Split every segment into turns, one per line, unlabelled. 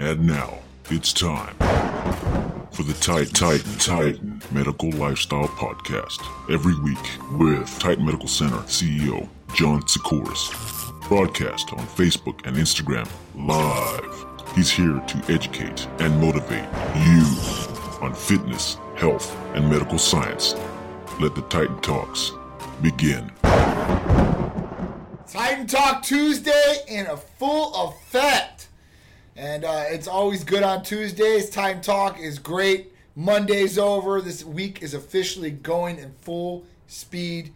And now, it's time for the Tight Titan Titan Medical Lifestyle Podcast. Every week with Titan Medical Center CEO John Sikoris. Broadcast on Facebook and Instagram live. He's here to educate and motivate you on fitness, health, and medical science. Let the Titan Talks begin.
Titan Talk Tuesday in a full effect. And uh, it's always good on Tuesdays. Time Talk is great. Monday's over. This week is officially going in full speed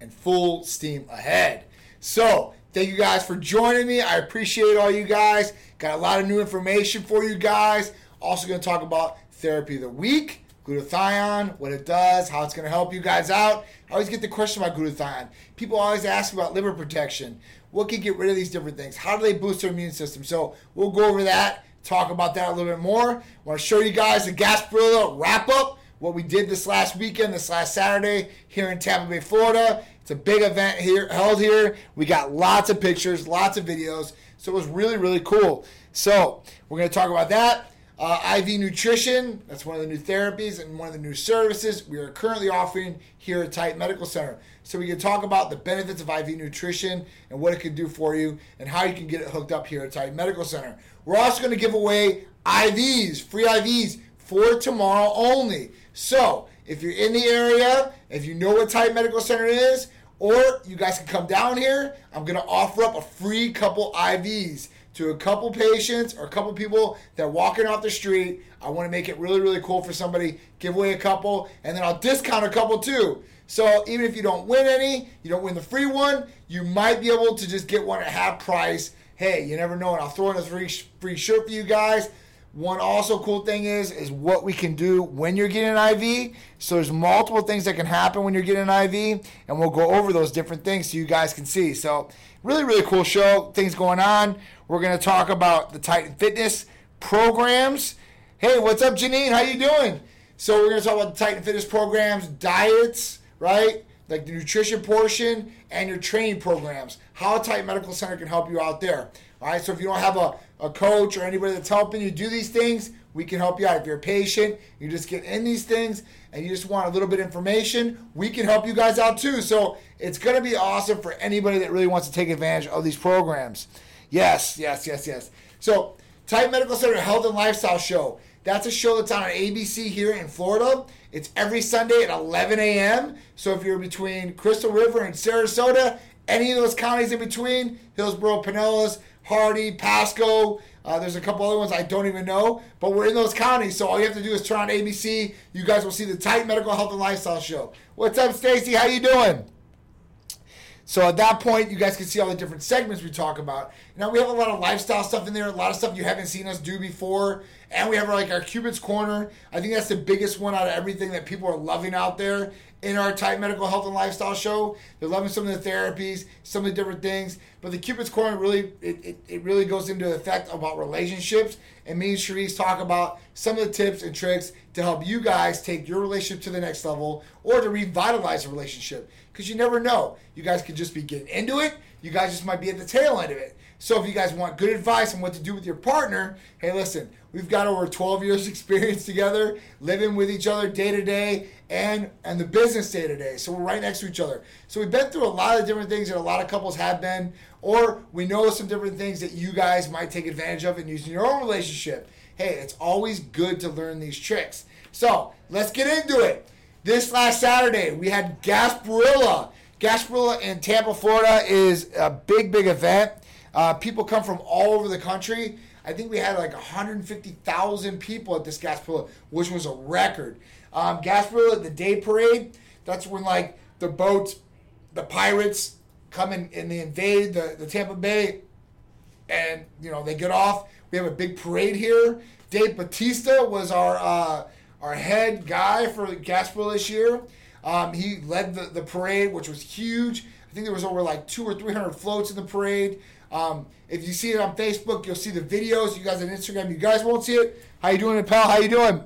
and full steam ahead. So, thank you guys for joining me. I appreciate all you guys. Got a lot of new information for you guys. Also, going to talk about therapy of the week glutathione, what it does, how it's going to help you guys out. I always get the question about glutathione. People always ask about liver protection. What can get rid of these different things? How do they boost their immune system? So we'll go over that, talk about that a little bit more. I want to show you guys the Gasparilla wrap up, what we did this last weekend, this last Saturday here in Tampa Bay, Florida. It's a big event here held here. We got lots of pictures, lots of videos. So it was really, really cool. So we're going to talk about that. Uh, IV nutrition, that's one of the new therapies and one of the new services we are currently offering here at Titan Medical Center. So we can talk about the benefits of IV nutrition and what it can do for you and how you can get it hooked up here at Titan Medical Center. We're also going to give away IVs, free IVs for tomorrow only. So if you're in the area, if you know what Titan Medical Center is, or you guys can come down here, I'm going to offer up a free couple IVs to a couple patients or a couple people that are walking off the street. I want to make it really, really cool for somebody, give away a couple, and then I'll discount a couple too. So even if you don't win any, you don't win the free one, you might be able to just get one at half price. Hey, you never know, and I'll throw in a free, free shirt for you guys. One also cool thing is is what we can do when you're getting an IV. So there's multiple things that can happen when you're getting an IV, and we'll go over those different things so you guys can see. So really, really cool show. Things going on. We're to talk about the Titan Fitness programs. Hey, what's up, Janine? How you doing? So we're to talk about the Titan Fitness programs, diets, right? Like the nutrition portion and your training programs. How Titan Medical Center can help you out there. All right. So if you don't have a, a coach or anybody that's helping you do these things, we can help you out. If you're a patient, you just get in these things and you just want a little bit of information, we can help you guys out too. So it's going to be awesome for anybody that really wants to take advantage of these programs. Yes, yes, yes, yes. So, Titan Medical Center Health and Lifestyle Show. That's a show that's on ABC here in Florida. It's every Sunday at 11 a.m. So if you're between Crystal River and Sarasota, any of those counties in between, Hillsborough, Pinellas, Hardee, Pasco, uh, there's a couple other ones I don't even know, but we're in those counties. So all you have to do is turn on ABC. You guys will see the Tight Medical Health and Lifestyle Show. What's up, Stacy? How you doing? So at that point, you guys can see all the different segments we talk about. Now we have a lot of lifestyle stuff in there, a lot of stuff you haven't seen us do before, and we have like our Cupid's Corner. I think that's the biggest one out of everything that people are loving out there in our Titan Medical Health and Lifestyle Show. They're loving some of the therapies, some of the different things. But the Cupid's Corner really, it, it, it really goes into effect about relationships. And me and Cherise talk about some of the tips and tricks to help you guys take your relationship to the next level or to revitalize a relationship because you never know. You guys could just be getting into it. You guys just might be at the tail end of it. So if you guys want good advice on what to do with your partner, hey, listen, we've got over 12 years experience together, living with each other day to day and and the business day to day. So we're right next to each other. So we've been through a lot of different things that a lot of couples have been, or we know some different things that you guys might take advantage of and use in your own relationship. Hey, it's always good to learn these tricks. So let's get into it. This last Saturday, we had Gasparilla. Gasparilla in Tampa, Florida is a big, big event. Uh, people come from all over the country. I think we had like 150,000 people at this Gasparilla, which was a record. Um, Gasparilla, the day parade, that's when like the boats, the pirates come in and they invade the, the Tampa Bay and, you know, they get off. We have a big parade here. Dave Batista was our uh, our head guy for Gasparilla this year. Um, he led the, the parade, which was huge. I think there was over like two or three hundred floats in the parade. Um, if you see it on Facebook, you'll see the videos. You guys on Instagram, you guys won't see it. How you doing, pal? How you doing,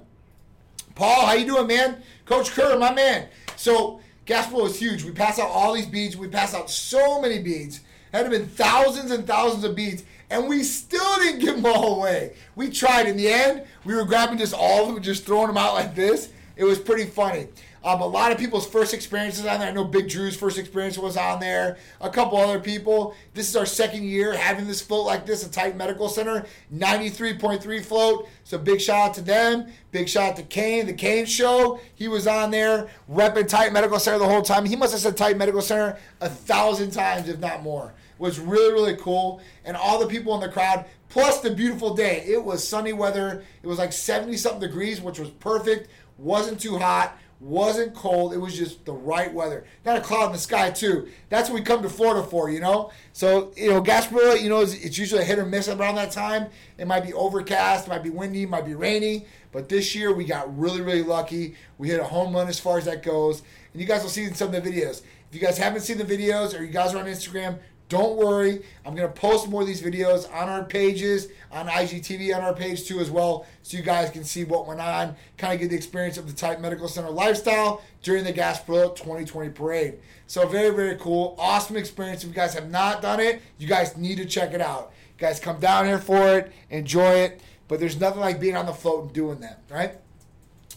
Paul? How you doing, man? Coach Kerr, my man. So Gasparilla was huge. We passed out all these beads. We passed out so many beads. Had been thousands and thousands of beads. and we still didn't give them all away. We tried. In the end, we were grabbing just all of them just throwing them out like this. It was pretty funny. Um, a lot of people's first experiences on there. I know Big Drew's first experience was on there. A couple other people. This is our second year having this float like this at Titan Medical Center. 93.3 float. So big shout out to them. Big shout out to Kane, the Kane Show. He was on there repping Titan Medical Center the whole time. He must have said Titan Medical Center a thousand times, if not more. It was really, really cool. And all the people in the crowd, plus the beautiful day. It was sunny weather. It was like 70 something degrees, which was perfect. Wasn't too hot wasn't cold. It was just the right weather. Not a cloud in the sky too. That's what we come to Florida for, you know. So you know, Gasparilla, you know, it's usually a hit or miss around that time. It might be overcast, might be windy, might be rainy. But this year we got really, really lucky. We hit a home run as far as that goes. And you guys will see in some of the videos. If you guys haven't seen the videos or you guys are on Instagram, don't worry. I'm going to post more of these videos on our pages, on IGTV on our page too as well, so you guys can see what went on, kind of get the experience of the Titan Medical Center lifestyle during the Gasparilla 2020 parade. So very, very cool. Awesome experience. If you guys have not done it, you guys need to check it out. You guys come down here for it, enjoy it, but there's nothing like being on the float and doing that, right?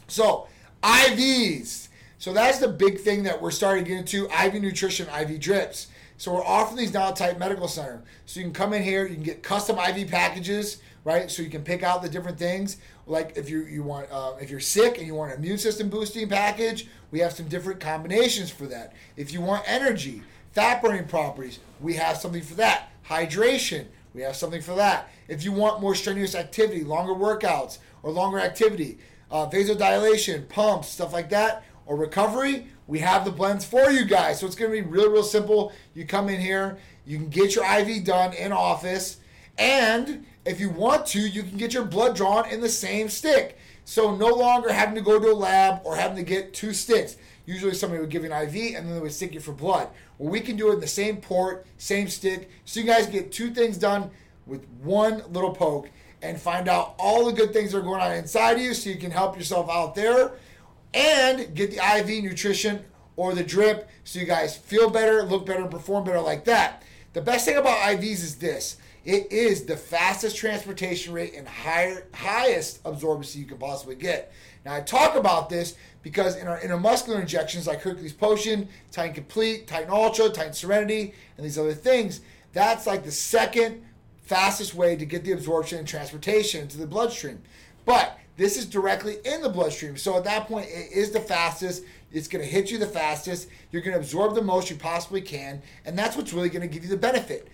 So, IVs. So that's the big thing that we're starting to get into IV nutrition, IV drips. So we're offering these now at Titan Medical Center. So you can come in here, you can get custom IV packages, right? So you can pick out the different things. Like if you you want uh, if you're sick and you want an immune system boosting package, we have some different combinations for that. If you want energy, fat burning properties, we have something for that. Hydration, we have something for that. If you want more strenuous activity, longer workouts or longer activity, uh, vasodilation, pumps, stuff like that, or recovery, we have the blends for you guys. So it's going to be real, real simple. You come in here, you can get your IV done in office, and if you want to, you can get your blood drawn in the same stick. So no longer having to go to a lab or having to get two sticks. Usually somebody would give you an IV and then they would stick you for blood. Well, we can do it in the same port, same stick. So you guys get two things done with one little poke and find out all the good things that are going on inside you so you can help yourself out there and get the IV nutrition or the drip so you guys feel better, look better, perform better like that. The best thing about IVs is this it is the fastest transportation rate and higher, highest absorbency you can possibly get. Now, I talk about this because in our intramuscular injections like Hercules Potion, Titan Complete, Titan Ultra, Titan Serenity, and these other things, that's like the second fastest way to get the absorption and transportation into the bloodstream. But this is directly in the bloodstream. So at that point, it is the fastest. It's going to hit you the fastest. You're going to absorb the most you possibly can. And that's what's really going to give you the benefit.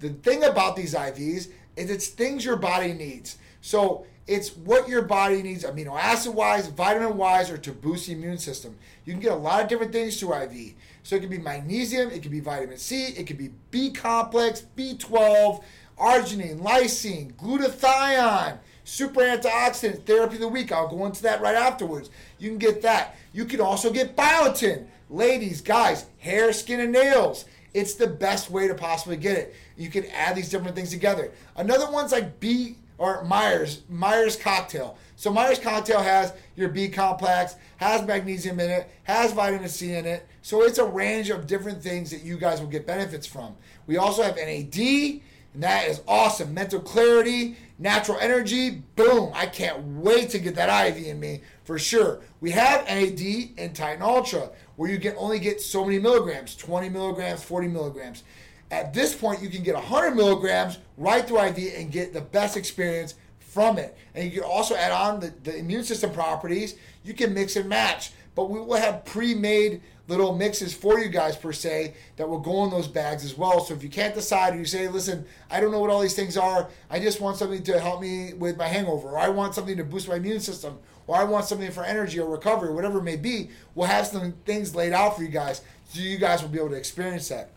The thing about these IVs is it's things your body needs. So it's what your body needs amino acid wise, vitamin wise, or to boost the immune system. You can get a lot of different things through IV. So it could be magnesium, it could be vitamin C, it could be B complex, B12, arginine, lysine, glutathione super antioxidant therapy of the week. I'll go into that right afterwards. You can get that. You can also get biotin. Ladies, guys, hair, skin, and nails. It's the best way to possibly get it. You can add these different things together. Another one's like B or Myers, Myers cocktail. So Myers cocktail has your B complex, has magnesium in it, has vitamin C in it. So it's a range of different things that you guys will get benefits from. We also have NAD, that is awesome. Mental clarity, natural energy, boom. I can't wait to get that IV in me for sure. We have NAD and Titan Ultra, where you can only get so many milligrams 20 milligrams, 40 milligrams. At this point, you can get 100 milligrams right through IV and get the best experience from it. And you can also add on the, the immune system properties. You can mix and match, but we will have pre made little mixes for you guys per se that will go in those bags as well. So if you can't decide, or you say, "Listen, I don't know what all these things are. I just want something to help me with my hangover, or I want something to boost my immune system, or I want something for energy or recovery, or whatever it may be," we'll have some things laid out for you guys, so you guys will be able to experience that.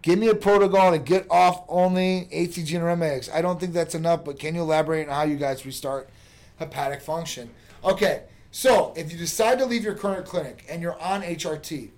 Give me a protocol to get off only ATG and REMEX. I don't think that's enough, but can you elaborate on how you guys restart hepatic function? Okay, so, if you decide to leave your current clinic and you're on HRT,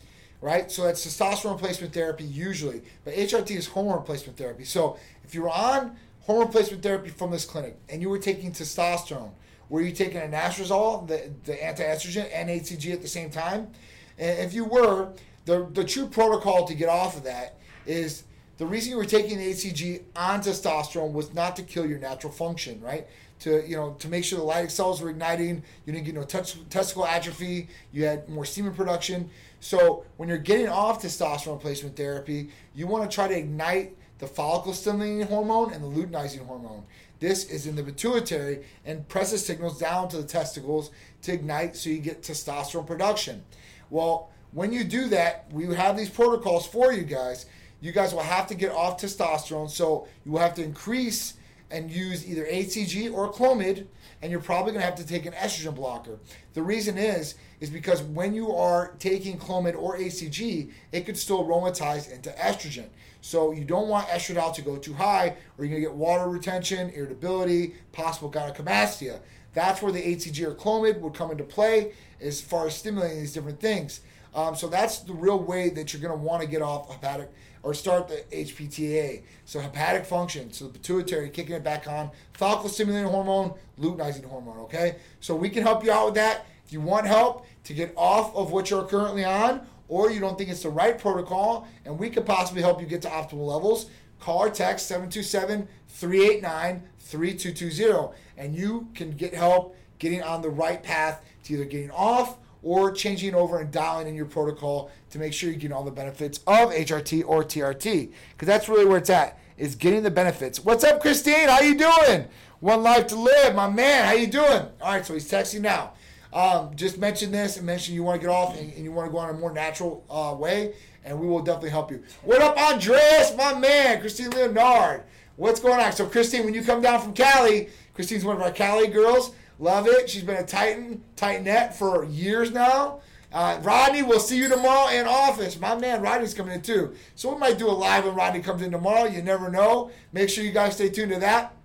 right? So that's testosterone replacement therapy usually, but HRT is hormone replacement therapy. So, if you're on hormone replacement therapy from this clinic and you were taking testosterone, were you taking anastrozole, the, the anti-estrogen, and HCG at the same time? And if you were, the, the true protocol to get off of that is the reason you were taking the HCG on testosterone was not to kill your natural function, right? To you know to make sure the Leydig cells were igniting. You didn't get no testicle atrophy. You had more semen production. So when you're getting off testosterone replacement therapy, you want to try to ignite the follicle stimulating hormone and the luteinizing hormone. This is in the pituitary and presses signals down to the testicles to ignite so you get testosterone production. Well, when you do that, we have these protocols for you guys. You guys will have to get off testosterone, so you will have to increase and use either HCG or Clomid, and you're probably going to have to take an estrogen blocker. The reason is is because when you are taking Clomid or HCG, it could still aromatize into estrogen. So you don't want estradiol to go too high, or you're going to get water retention, irritability, possible gynecomastia. That's where the HCG or Clomid would come into play as far as stimulating these different things. Um, so that's the real way that you're going to want to get off hepatic or start the HPTA. So hepatic function, so the pituitary kicking it back on, follicle stimulating hormone, luteinizing hormone. Okay, so we can help you out with that. If you want help to get off of what you're currently on, or you don't think it's the right protocol, and we could possibly help you get to optimal levels, call or text 727 389 3220, and you can get help getting on the right path to either getting off or changing over and dialing in your protocol to make sure you get all the benefits of HRT or TRT. Because that's really where it's at, is getting the benefits. What's up, Christine? How you doing? One life to live, my man. How you doing? All right, so he's texting now. Um, just mention this and mention you want to get off and, and you want to go on a more natural uh, way, and we will definitely help you. What up, Andreas, my man? Christine Leonard. What's going on? So, Christine, when you come down from Cali, Christine's one of our Cali girls. Love it. She's been a Titan, Titanette for years now. Uh, Rodney, we'll see you tomorrow in office. My man Rodney's coming in too. So we might do a live when Rodney comes in tomorrow. You never know. Make sure you guys stay tuned to that.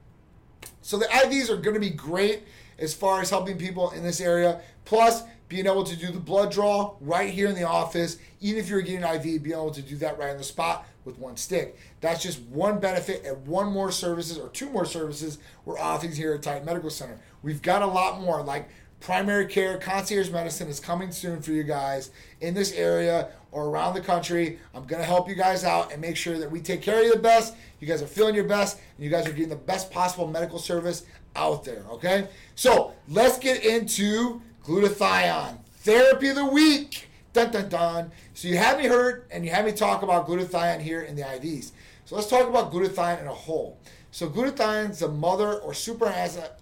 So the IVs are going to be great as far as helping people in this area. Plus, being able to do the blood draw right here in the office, even if you're getting an IV, being able to do that right on the spot with one stick. That's just one benefit and one more services or two more services we're offering here at Titan Medical Center. We've got a lot more like primary care, concierge medicine is coming soon for you guys in this area or around the country. I'm going to help you guys out and make sure that we take care of you the best. You guys are feeling your best and you guys are getting the best possible medical service out there, okay? So let's get into glutathione therapy of the week. Dun dun dun. So you have me heard and you have me talk about glutathione here in the IVs. So let's talk about glutathione in a whole. So glutathione is a mother or super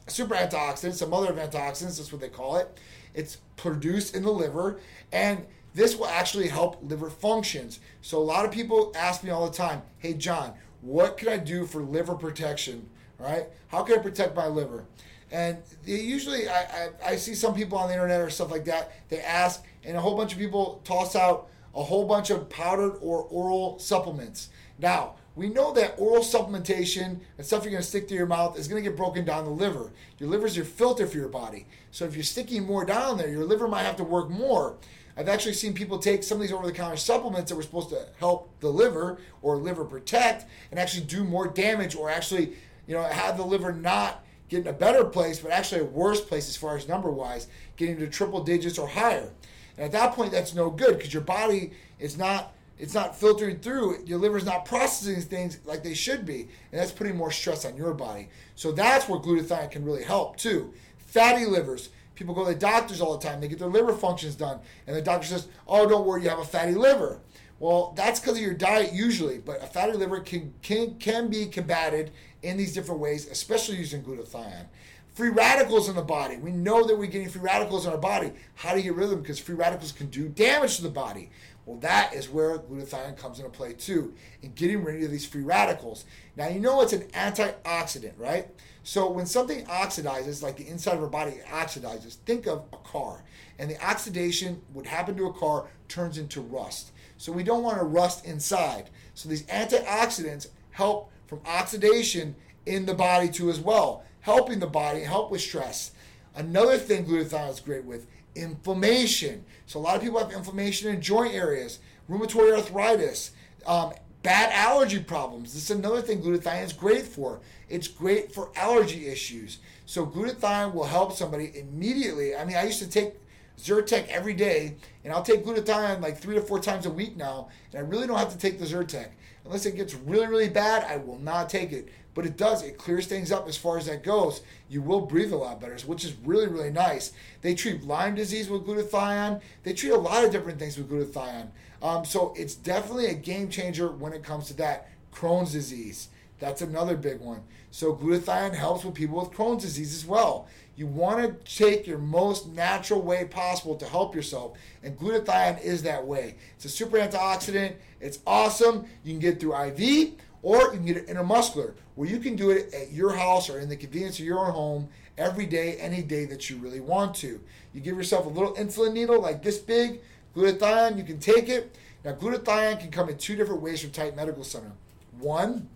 super antioxidant. A mother of antioxidants. That's what they call it. It's produced in the liver, and this will actually help liver functions. So a lot of people ask me all the time, "Hey John, what can I do for liver protection? Right? How can I protect my liver?" And they usually, I, I, I see some people on the internet or stuff like that. They ask, and a whole bunch of people toss out a whole bunch of powdered or oral supplements. Now, we know that oral supplementation and stuff you're going to stick to your mouth is going to get broken down the liver. Your liver is your filter for your body. So if you're sticking more down there, your liver might have to work more. I've actually seen people take some of these over the counter supplements that were supposed to help the liver or liver protect and actually do more damage or actually, you know, have the liver not get in a better place, but actually a worse place as far as number wise, getting to triple digits or higher. And at that point, that's no good because your body is not it's not filtering through. Your liver's not processing things like they should be, and that's putting more stress on your body. So that's where glutathione can really help too. Fatty livers. People go to the doctors all the time. They get their liver functions done, and the doctor says, "Oh, don't worry, you have a fatty liver." Well, that's because of your diet usually, but a fatty liver can, can, can be combated in these different ways, especially using glutathione. Free radicals in the body. We know that we're getting free radicals in our body. How do you get rid of them? Because free radicals can do damage to the body. Well, that is where glutathione comes into play too, in getting rid of these free radicals. Now, you know it's an antioxidant, right? So when something oxidizes, like the inside of our body oxidizes, think of a car. And the oxidation, what happened to a car, turns into rust. So we don't want to rust inside. So these antioxidants help from oxidation in the body too as well, helping the body help with stress. Another thing glutathione is great with inflammation. So a lot of people have inflammation in joint areas, rheumatoid arthritis, um, bad allergy problems. This is another thing glutathione is great for. It's great for allergy issues. So glutathione will help somebody immediately. I mean, I used to take Zyrtec every day, and I'll take glutathione like three to four times a week now, and I really don't have to take the Zyrtec. Unless it gets really, really bad, I will not take it. But it does, it clears things up as far as that goes. You will breathe a lot better, which is really, really nice. They treat Lyme disease with glutathione. They treat a lot of different things with glutathione. Um, so it's definitely a game changer when it comes to that. Crohn's disease. That's another big one. So glutathione helps with people with Crohn's disease as well. You want to take your most natural way possible to help yourself, and glutathione is that way. It's a super antioxidant. It's awesome. You can get through IV, or you can get it intramuscular, where you can do it at your house or in the convenience of your own home every day, any day that you really want to. You give yourself a little insulin needle like this big, glutathione. You can take it. Now, glutathione can come in two different ways from Titan Medical Center. One,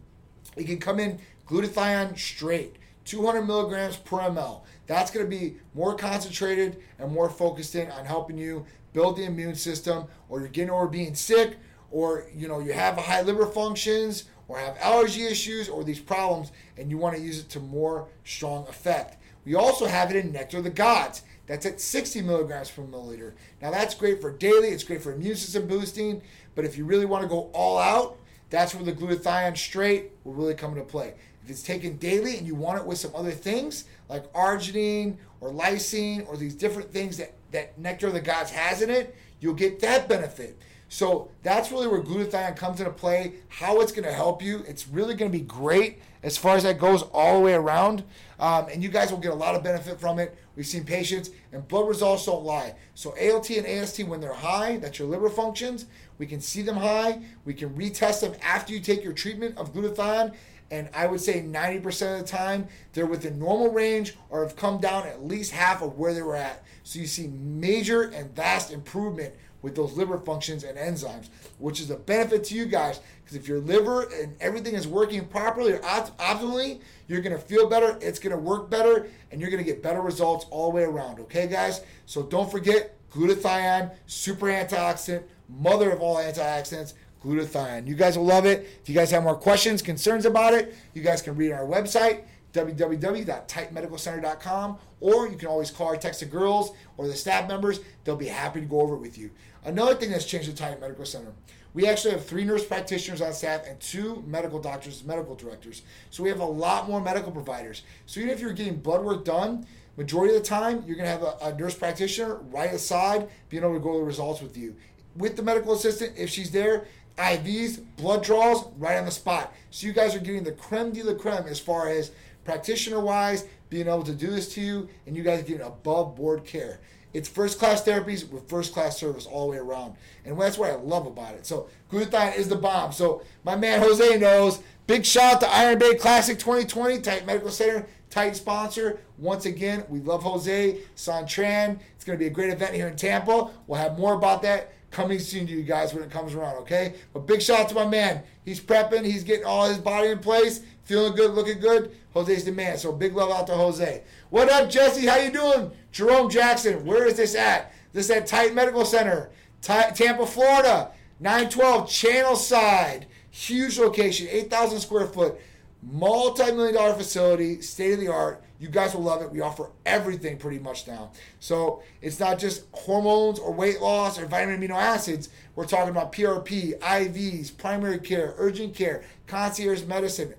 it can come in glutathione straight, 200 milligrams per ml. That's going to be more concentrated and more focused in on helping you build the immune system, or you're getting over being sick, or you know you have high liver functions, or have allergy issues, or these problems, and you want to use it to more strong effect. We also have it in Nectar of the Gods. That's at 60 milligrams per milliliter. Now that's great for daily. It's great for immune system boosting. But if you really want to go all out, that's where the glutathione straight will really come into play. If it's taken daily and you want it with some other things like arginine or lysine or these different things that, that Nectar of the Gods has in it, you'll get that benefit. So that's really where glutathione comes into play, how it's going to help you. It's really going to be great as far as that goes all the way around. Um, and you guys will get a lot of benefit from it. We've seen patients, and blood results don't lie. So ALT and AST, when they're high, that's your liver functions. We can see them high. We can retest them after you take your treatment of glutathione. And I would say 90% of the time, they're within normal range or have come down at least half of where they were at. So you see major and vast improvement with those liver functions and enzymes, which is a benefit to you guys because if your liver and everything is working properly or opt- optimally, you're going to feel better, it's going to work better, and you're going to get better results all the way around. Okay, guys? So don't forget glutathione, super antioxidant, mother of all antioxidants. Glutathione. You guys will love it. If you guys have more questions, concerns about it, you guys can read our website, www.titanmedicalcenter.com, or you can always call or text the girls or the staff members. They'll be happy to go over it with you. Another thing that's changed at Titan Medical Center, we actually have three nurse practitioners on staff and two medical doctors, medical directors. So we have a lot more medical providers. So even if you're getting blood work done, majority of the time you're going to have a, a nurse practitioner right aside being able to go over the results with you. With the medical assistant, if she's there, IVs, blood draws, right on the spot. So you guys are getting the creme de la creme as far as practitioner wise, being able to do this to you, and you guys are getting above board care. It's first class therapies with first class service all the way around. And that's what I love about it. So glutathione is the bomb. So my man Jose knows. Big shout out to Iron Bay Classic 2020, Titan Medical Center, tight sponsor. Once again, we love Jose Santran. It's going to be a great event here in Tampa. We'll have more about that coming soon to you guys when it comes around, okay? But big shout out to my man. He's prepping, he's getting all his body in place, feeling good, looking good. Jose's the man. So big love out to Jose. What up, Jesse? How you doing? Jerome Jackson, where is this at? This at Titan Medical Center, T- Tampa, Florida, 912 Channel Side. Huge location, 8,000 square foot, multi million dollar facility, state of the art. You guys will love it. We offer everything pretty much now. So it's not just hormones or weight loss or vitamin amino acids. We're talking about PRP, IVs, primary care, urgent care, concierge medicine,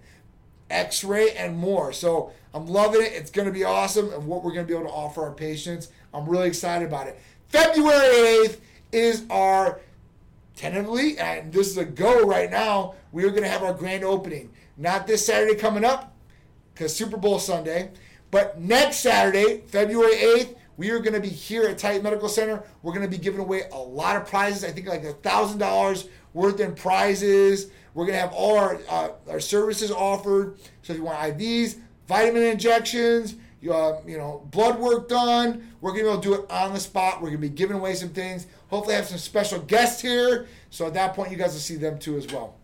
x ray, and more. So I'm loving it. It's going to be awesome of what we're going to be able to offer our patients. I'm really excited about it. February 8th is our tentatively, and this is a go right now. We are going to have our grand opening. Not this Saturday coming up, because Super Bowl Sunday, but next Saturday, February 8th, we are going to be here at Titan Medical Center. We're going to be giving away a lot of prizes. I think like a thousand dollars worth in prizes. We're going to have all our uh, our services offered. So if you want IVs, vitamin injections, you, uh, you know, blood work done. We're going to be able to do it on the spot. We're going to be giving away some things. Hopefully, have some special guests here. So at that point, you guys will see them too as well.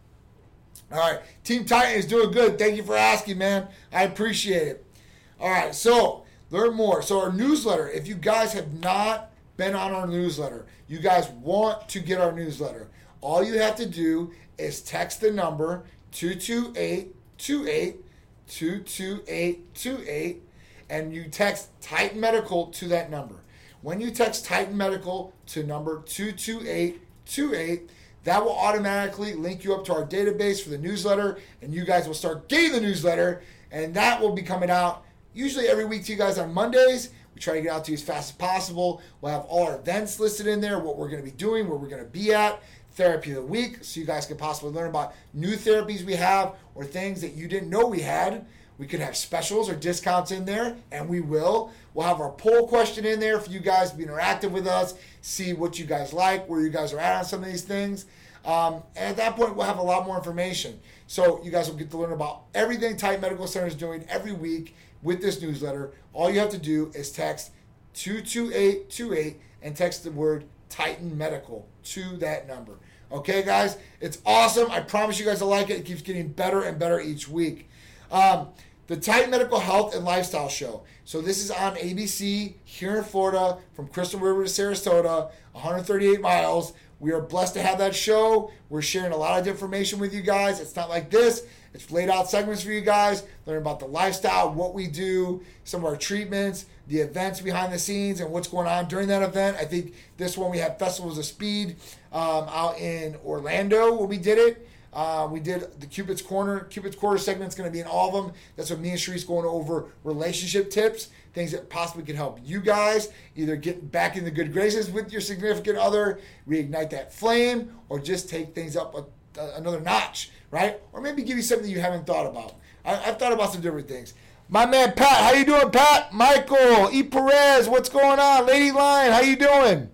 All right, Team Titan is doing good. Thank you for asking, man. I appreciate it. All right, so learn more. So our newsletter. If you guys have not been on our newsletter, you guys want to get our newsletter. All you have to do is text the number 22828 22828 and you text Titan Medical to that number. When you text Titan Medical to number 22828, that will automatically link you up to our database for the newsletter, and you guys will start getting the newsletter, and that will be coming out usually every week to you guys on Mondays. We try to get out to you as fast as possible. We'll have all our events listed in there, what we're going to be doing, where we're going to be at, therapy of the week, so you guys can possibly learn about new therapies we have or things that you didn't know we had. We could have specials or discounts in there, and we will. We'll have our poll question in there for you guys to be interactive with us, see what you guys like, where you guys are at on some of these things. Um, and at that point, we'll have a lot more information. So you guys will get to learn about everything Titan Medical Center is doing every week with this newsletter. All you have to do is text 22828 and text the word Titan Medical to that number. Okay, guys, it's awesome. I promise you guys will like it. It keeps getting better and better each week. Um, the Titan Medical Health and Lifestyle Show. So this is on ABC here in Florida from Crystal River to Sarasota, 138 miles. We are blessed to have that show. We're sharing a lot of information with you guys. It's not like this. It's laid out segments for you guys, learn about the lifestyle, what we do, some of our treatments, the events behind the scenes, and what's going on during that event. I think this one we had Festivals of Speed um, out in Orlando when we did it. Uh, we did the Cupid's Corner. Cupid's Corner segment is going to be in all of them. That's what me and Sharice going over relationship tips, things that possibly can help you guys either get back in the good graces with your significant other, reignite that flame, or just take things up a, a, another notch, right? Or maybe give you something you haven't thought about. I, have thought about some different things. My man Pat, how you doing, Pat? Michael, E. Perez, what's going on? Lady Lion, how you doing?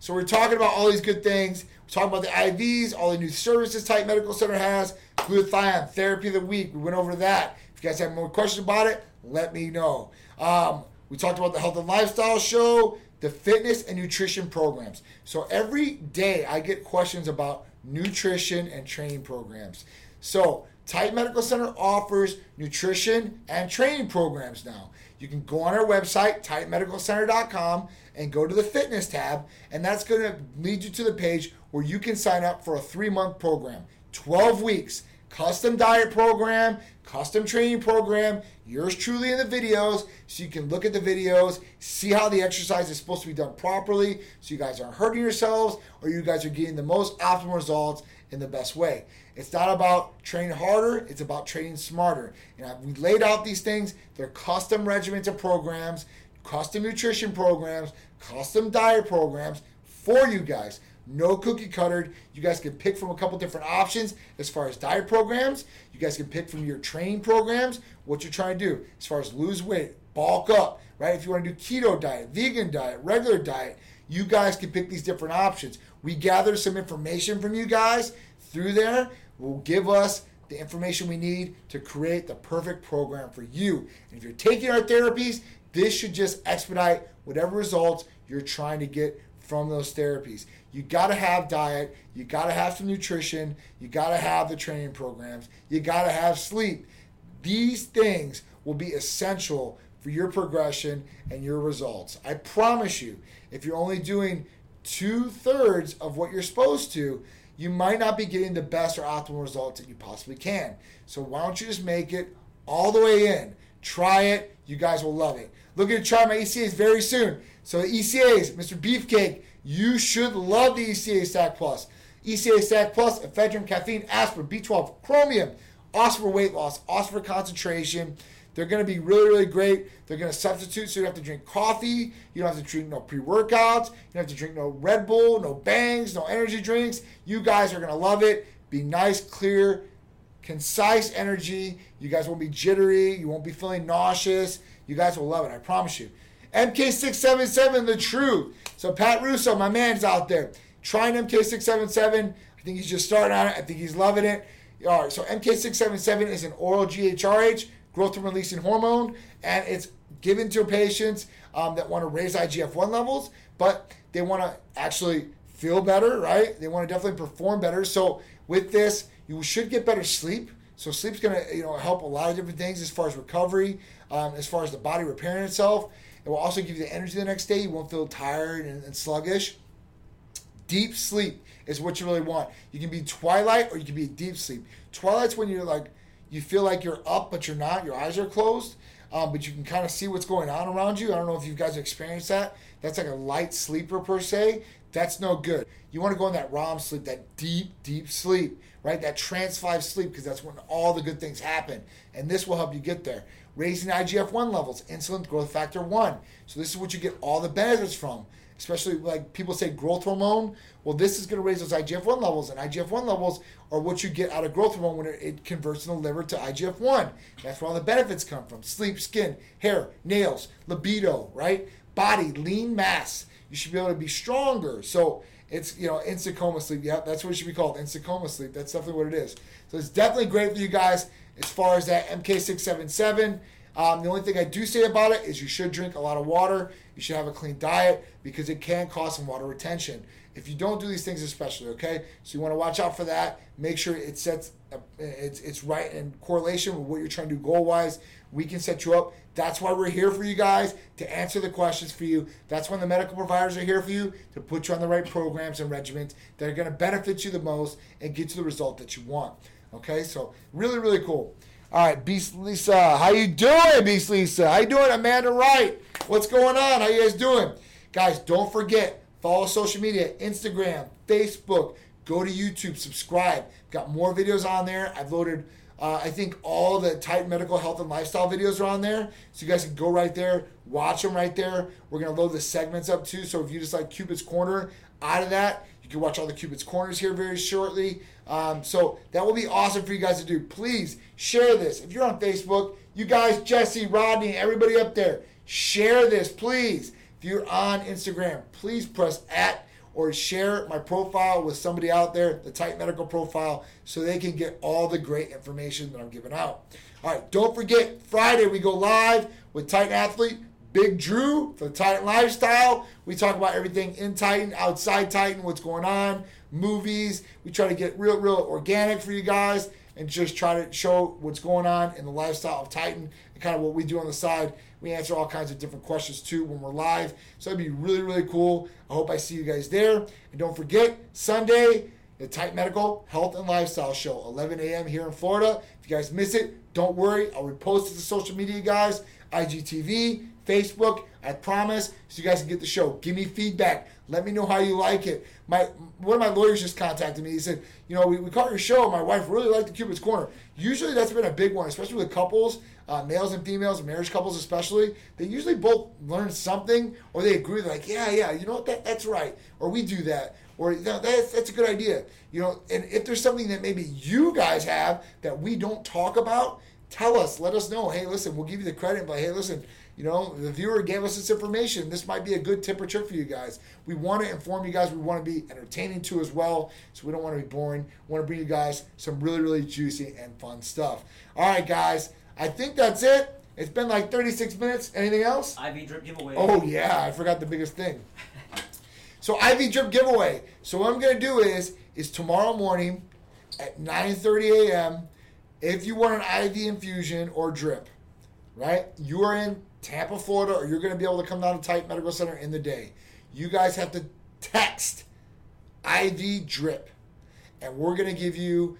So we're talking about all these good things. We're talking about the IVs, all the new services Titan Medical Center has, glutathione, therapy of the week. We went over that. You guys have more questions about it, let me know. Um, we talked about the health and lifestyle show, the fitness and nutrition programs. So every day I get questions about nutrition and training programs. So Titan Medical Center offers nutrition and training programs now. You can go on our website, titanmedicalcenter.com, and go to the fitness tab, and that's going to lead you to the page where you can sign up for a three month program, 12 weeks, custom diet program, custom training program, yours truly in the videos, so you can look at the videos, see how the exercise is supposed to be done properly, so you guys aren't hurting yourselves or you guys are getting the most optimal results in the best way. It's not about training harder, it's about training smarter. And we laid out these things, they're custom regimens and programs, custom nutrition programs, custom diet programs for you guys. No cookie cuttered. You guys can pick from a couple different options as far as diet programs. You guys can pick from your training programs what you're trying to do as far as lose weight, bulk up, right? If you want to do keto diet, vegan diet, regular diet, you guys can pick these different options. We gather some information from you guys through there will give us the information we need to create the perfect program for you. And if you're taking our therapies, this should just expedite whatever results you're trying to get from those therapies. You got to have diet, you got to have some nutrition, you got to have the training programs, you got to have sleep. These things will be essential for your progression and your results. I promise you, if you're only doing two thirds of what you're supposed to, you might not be getting the best or optimal results that you possibly can. So why don't you just make it all the way in? Try it. You guys will love it. Looking to try my ECAs very soon. So the ECAs, Mr. Beefcake, you should love the ECA Stack Plus. ECA Stack Plus, ephedrine, caffeine, aspirin, B12, chromium, awesome for weight loss, awesome for concentration. They're going to be really, really great. They're going to substitute so you don't have to drink coffee. You don't have to drink no pre workouts. You don't have to drink no Red Bull, no bangs, no energy drinks. You guys are going to love it. Be nice, clear, concise energy. You guys won't be jittery. You won't be feeling nauseous. You guys will love it. I promise you. MK677, the truth. So Pat Russo, my man's out there trying MK677. I think he's just starting on it. I think he's loving it. All right, so MK677 is an oral GHRH growth hormone releasing hormone, and it's given to patients um, that want to raise IGF 1 levels, but they want to actually feel better, right? They want to definitely perform better. So with this, you should get better sleep. So sleep's to you know help a lot of different things as far as recovery, um, as far as the body repairing itself. It will also give you the energy the next day. You won't feel tired and, and sluggish. Deep sleep is what you really want. You can be twilight or you can be deep sleep. Twilight's when you're like you feel like you're up, but you're not. Your eyes are closed. um, but you can kind of see what's going on around you. I don't know if you guys experienced that. That's like a light sleeper per se. That's no good. You want to go in that REM sleep, that deep, deep sleep, right? That trance five sleep, because that's when all the good things happen. And this will help you get there. Raising IGF 1 levels, insulin growth factor 1. So, this is what you get all the benefits from especially like people say growth hormone. Well, this is going to raise those IGF 1 levels, and IGF 1 levels are what you get out of growth hormone when it, converts in the liver to IGF 1. That's where all the benefits come from sleep, skin, hair, nails, libido, right? Body, lean mass. You should be able to be stronger. So, it's you know instant coma sleep. Yeah, that's what it should be called, instant coma sleep. That's definitely what it is. So it's definitely great for you guys as far as that MK677. Um, the only thing I do say about it is you should drink a lot of water. You should have a clean diet because it can cause some water retention. If you don't do these things, especially, okay, so you want to watch out for that. Make sure it sets, it's it's right in correlation with what you're trying to do goal wise. We can set you up. That's why we're here for you guys to answer the questions for you. That's when the medical providers are here for you to put you on the right programs and regimens that are going to benefit you the most and get you the result that you want. Okay, so really, really cool. All right, Beast Lisa, how you doing, Beast Lisa? How you doing, Amanda Wright? What's going on? How you guys doing? Guys, don't forget, follow social media, Instagram, Facebook, go to YouTube, subscribe. Got more videos on there. I've loaded, uh, I think all the Titan Medical Health and Lifestyle videos are on there. So you guys can go right there, watch them right there. We're going to load the segments up too. So if you just like Cupid's Corner out of that, you can watch all the Cupid's Corners here very shortly. Um, so that will be awesome for you guys to do. Please share this. If you're on Facebook, you guys, Jesse, Rodney, everybody up there, share this, please. If you're on Instagram, please press at or share my profile with somebody out there, the Titan Medical profile, so they can get all the great information that I'm giving out. All right, don't forget, Friday we go live with Titan Athlete. Big Drew for the Titan Lifestyle. We talk about everything in Titan, outside Titan, what's going on, movies. We try to get real, real organic for you guys and just try to show what's going on in the lifestyle of Titan and kind of what we do on the side. We answer all kinds of different questions too when we're live. So it'd be really, really cool. I hope I see you guys there. And don't forget, Sunday, the Titan Medical Health and Lifestyle Show, 11 a.m. here in Florida. If you guys miss it, don't worry. I'll repost it to social media, guys. IGTV, Facebook. I promise, so you guys can get the show. Give me feedback. Let me know how you like it. My one of my lawyers just contacted me. He said, you know, we, we caught your show. My wife really liked the Cupid's Corner. Usually that's been a big one, especially with couples, uh, males and females, marriage couples especially. They usually both learn something or they agree. They're like, yeah, yeah, you know what, that, that's right. Or we do that. Or know, that's, that's a good idea. You know, and if there's something that maybe you guys have that we don't talk about, tell us. Let us know. Hey, listen, we'll give you the credit, but hey, listen, you know, the viewer gave us this information. This might be a good tip or trick for you guys. We want to inform you guys. We want to be entertaining too as well. So we don't want to be boring. We want to bring you guys some really, really juicy and fun stuff. All right, guys. I think that's it. It's been like 36 minutes. Anything else?
IV drip giveaway.
Oh yeah, I forgot the biggest thing. so IV drip giveaway. So what I'm gonna do is is tomorrow morning at 9:30 a.m. If you want an IV infusion or drip, right? You are in Tampa, Florida, or you're going to be able to come down to Titan Medical Center in the day. You guys have to text IV drip, and we're going to give you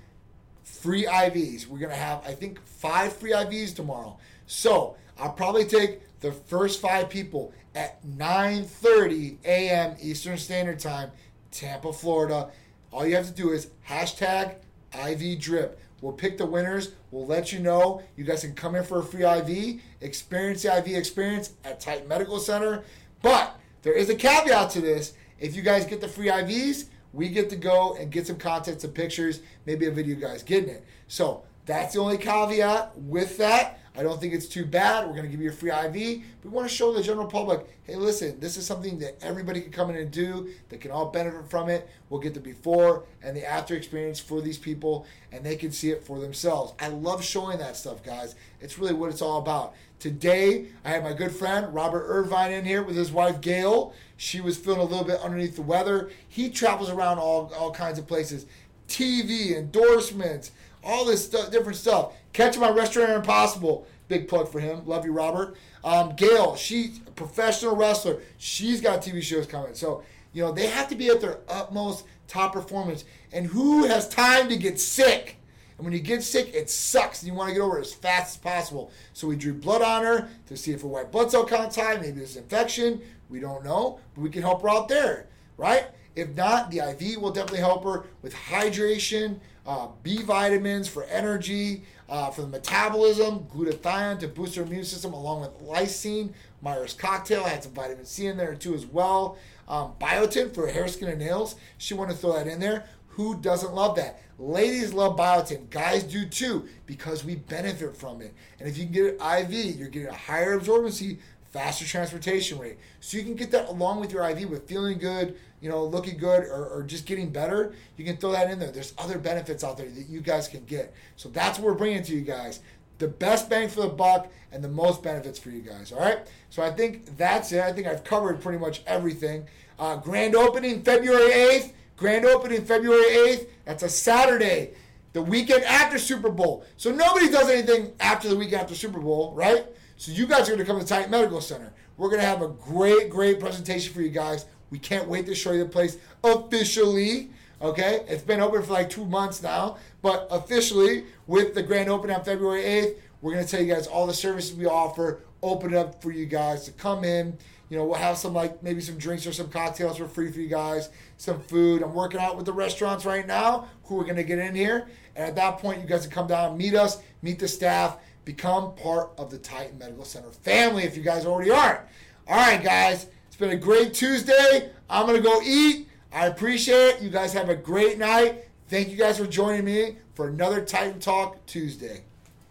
free IVs. We're going to have, I think, five free IVs tomorrow. So I'll probably take the first five people at 9:30 a.m. Eastern Standard Time, Tampa, Florida. All you have to do is hashtag IV drip. We'll pick the winners. We'll let you know. You guys can come in for a free IV, experience the IV experience at Titan Medical Center. But there is a caveat to this. If you guys get the free IVs, we get to go and get some content, some pictures, maybe a video guys getting it. So that's the only caveat with that. I don't think it's too bad. We're going to give you a free IV. We want to show the general public, hey, listen, this is something that everybody can come in and do. They can all benefit from it. We'll get the before and the after experience for these people, and they can see it for themselves. I love showing that stuff, guys. It's really what it's all about. Today, I had my good friend Robert Irvine in here with his wife Gail. She was feeling a little bit underneath the weather. He travels around all, all kinds of places TV, endorsements, all this stuff, different stuff. Catch on Restaurant Impossible. Big plug for him. Love you, Robert. Um, Gail, she's a professional wrestler. She's got TV shows coming. So, you know, they have to be at their utmost top performance. And who has time to get sick? And when you get sick, it sucks, and you want to get over it as fast as possible. So we drew blood on her to see if her white blood cell count's high. Maybe there's infection. We don't know, but we can help her out there, right? If not, the IV will definitely help her with hydration, uh, B vitamins for energy, uh, for the metabolism, glutathione to boost her immune system, along with lysine. Myers cocktail had some vitamin C in there too as well. Um, biotin for hair, skin, and nails. She wanted to throw that in there. Who doesn't love that? Ladies love biotin. Guys do too because we benefit from it. And if you can get it IV, you're getting a higher absorbency, faster transportation rate. So you can get that along with your IV with feeling good, you know, looking good, or, or just getting better. You can throw that in there. There's other benefits out there that you guys can get. So that's what we're bringing to you guys. The best bang for the buck and the most benefits for you guys. All right. So I think that's it. I think I've covered pretty much everything. Uh, grand opening February 8th. Grand opening February 8th. That's a Saturday, the weekend after Super Bowl. So nobody does anything after the week after Super Bowl, right? So you guys are going to come to Titan Medical Center. We're going to have a great, great presentation for you guys. We can't wait to show you the place officially. Okay, it's been open for like two months now, but officially with the grand opening on February 8th, we're to tell you guys all the services we offer, open it up for you guys to come in. You know, we'll have some like maybe some drinks or some cocktails for free for you guys, some food. I'm working out with the restaurants right now who are to get in here. And at that point, you guys can come down, meet us, meet the staff, Become part of the Titan Medical Center family if you guys already aren't. All right, guys. Been a great Tuesday. I'm going to go eat. I appreciate it. You guys have a great night. Thank you guys for joining me for another Titan Talk Tuesday.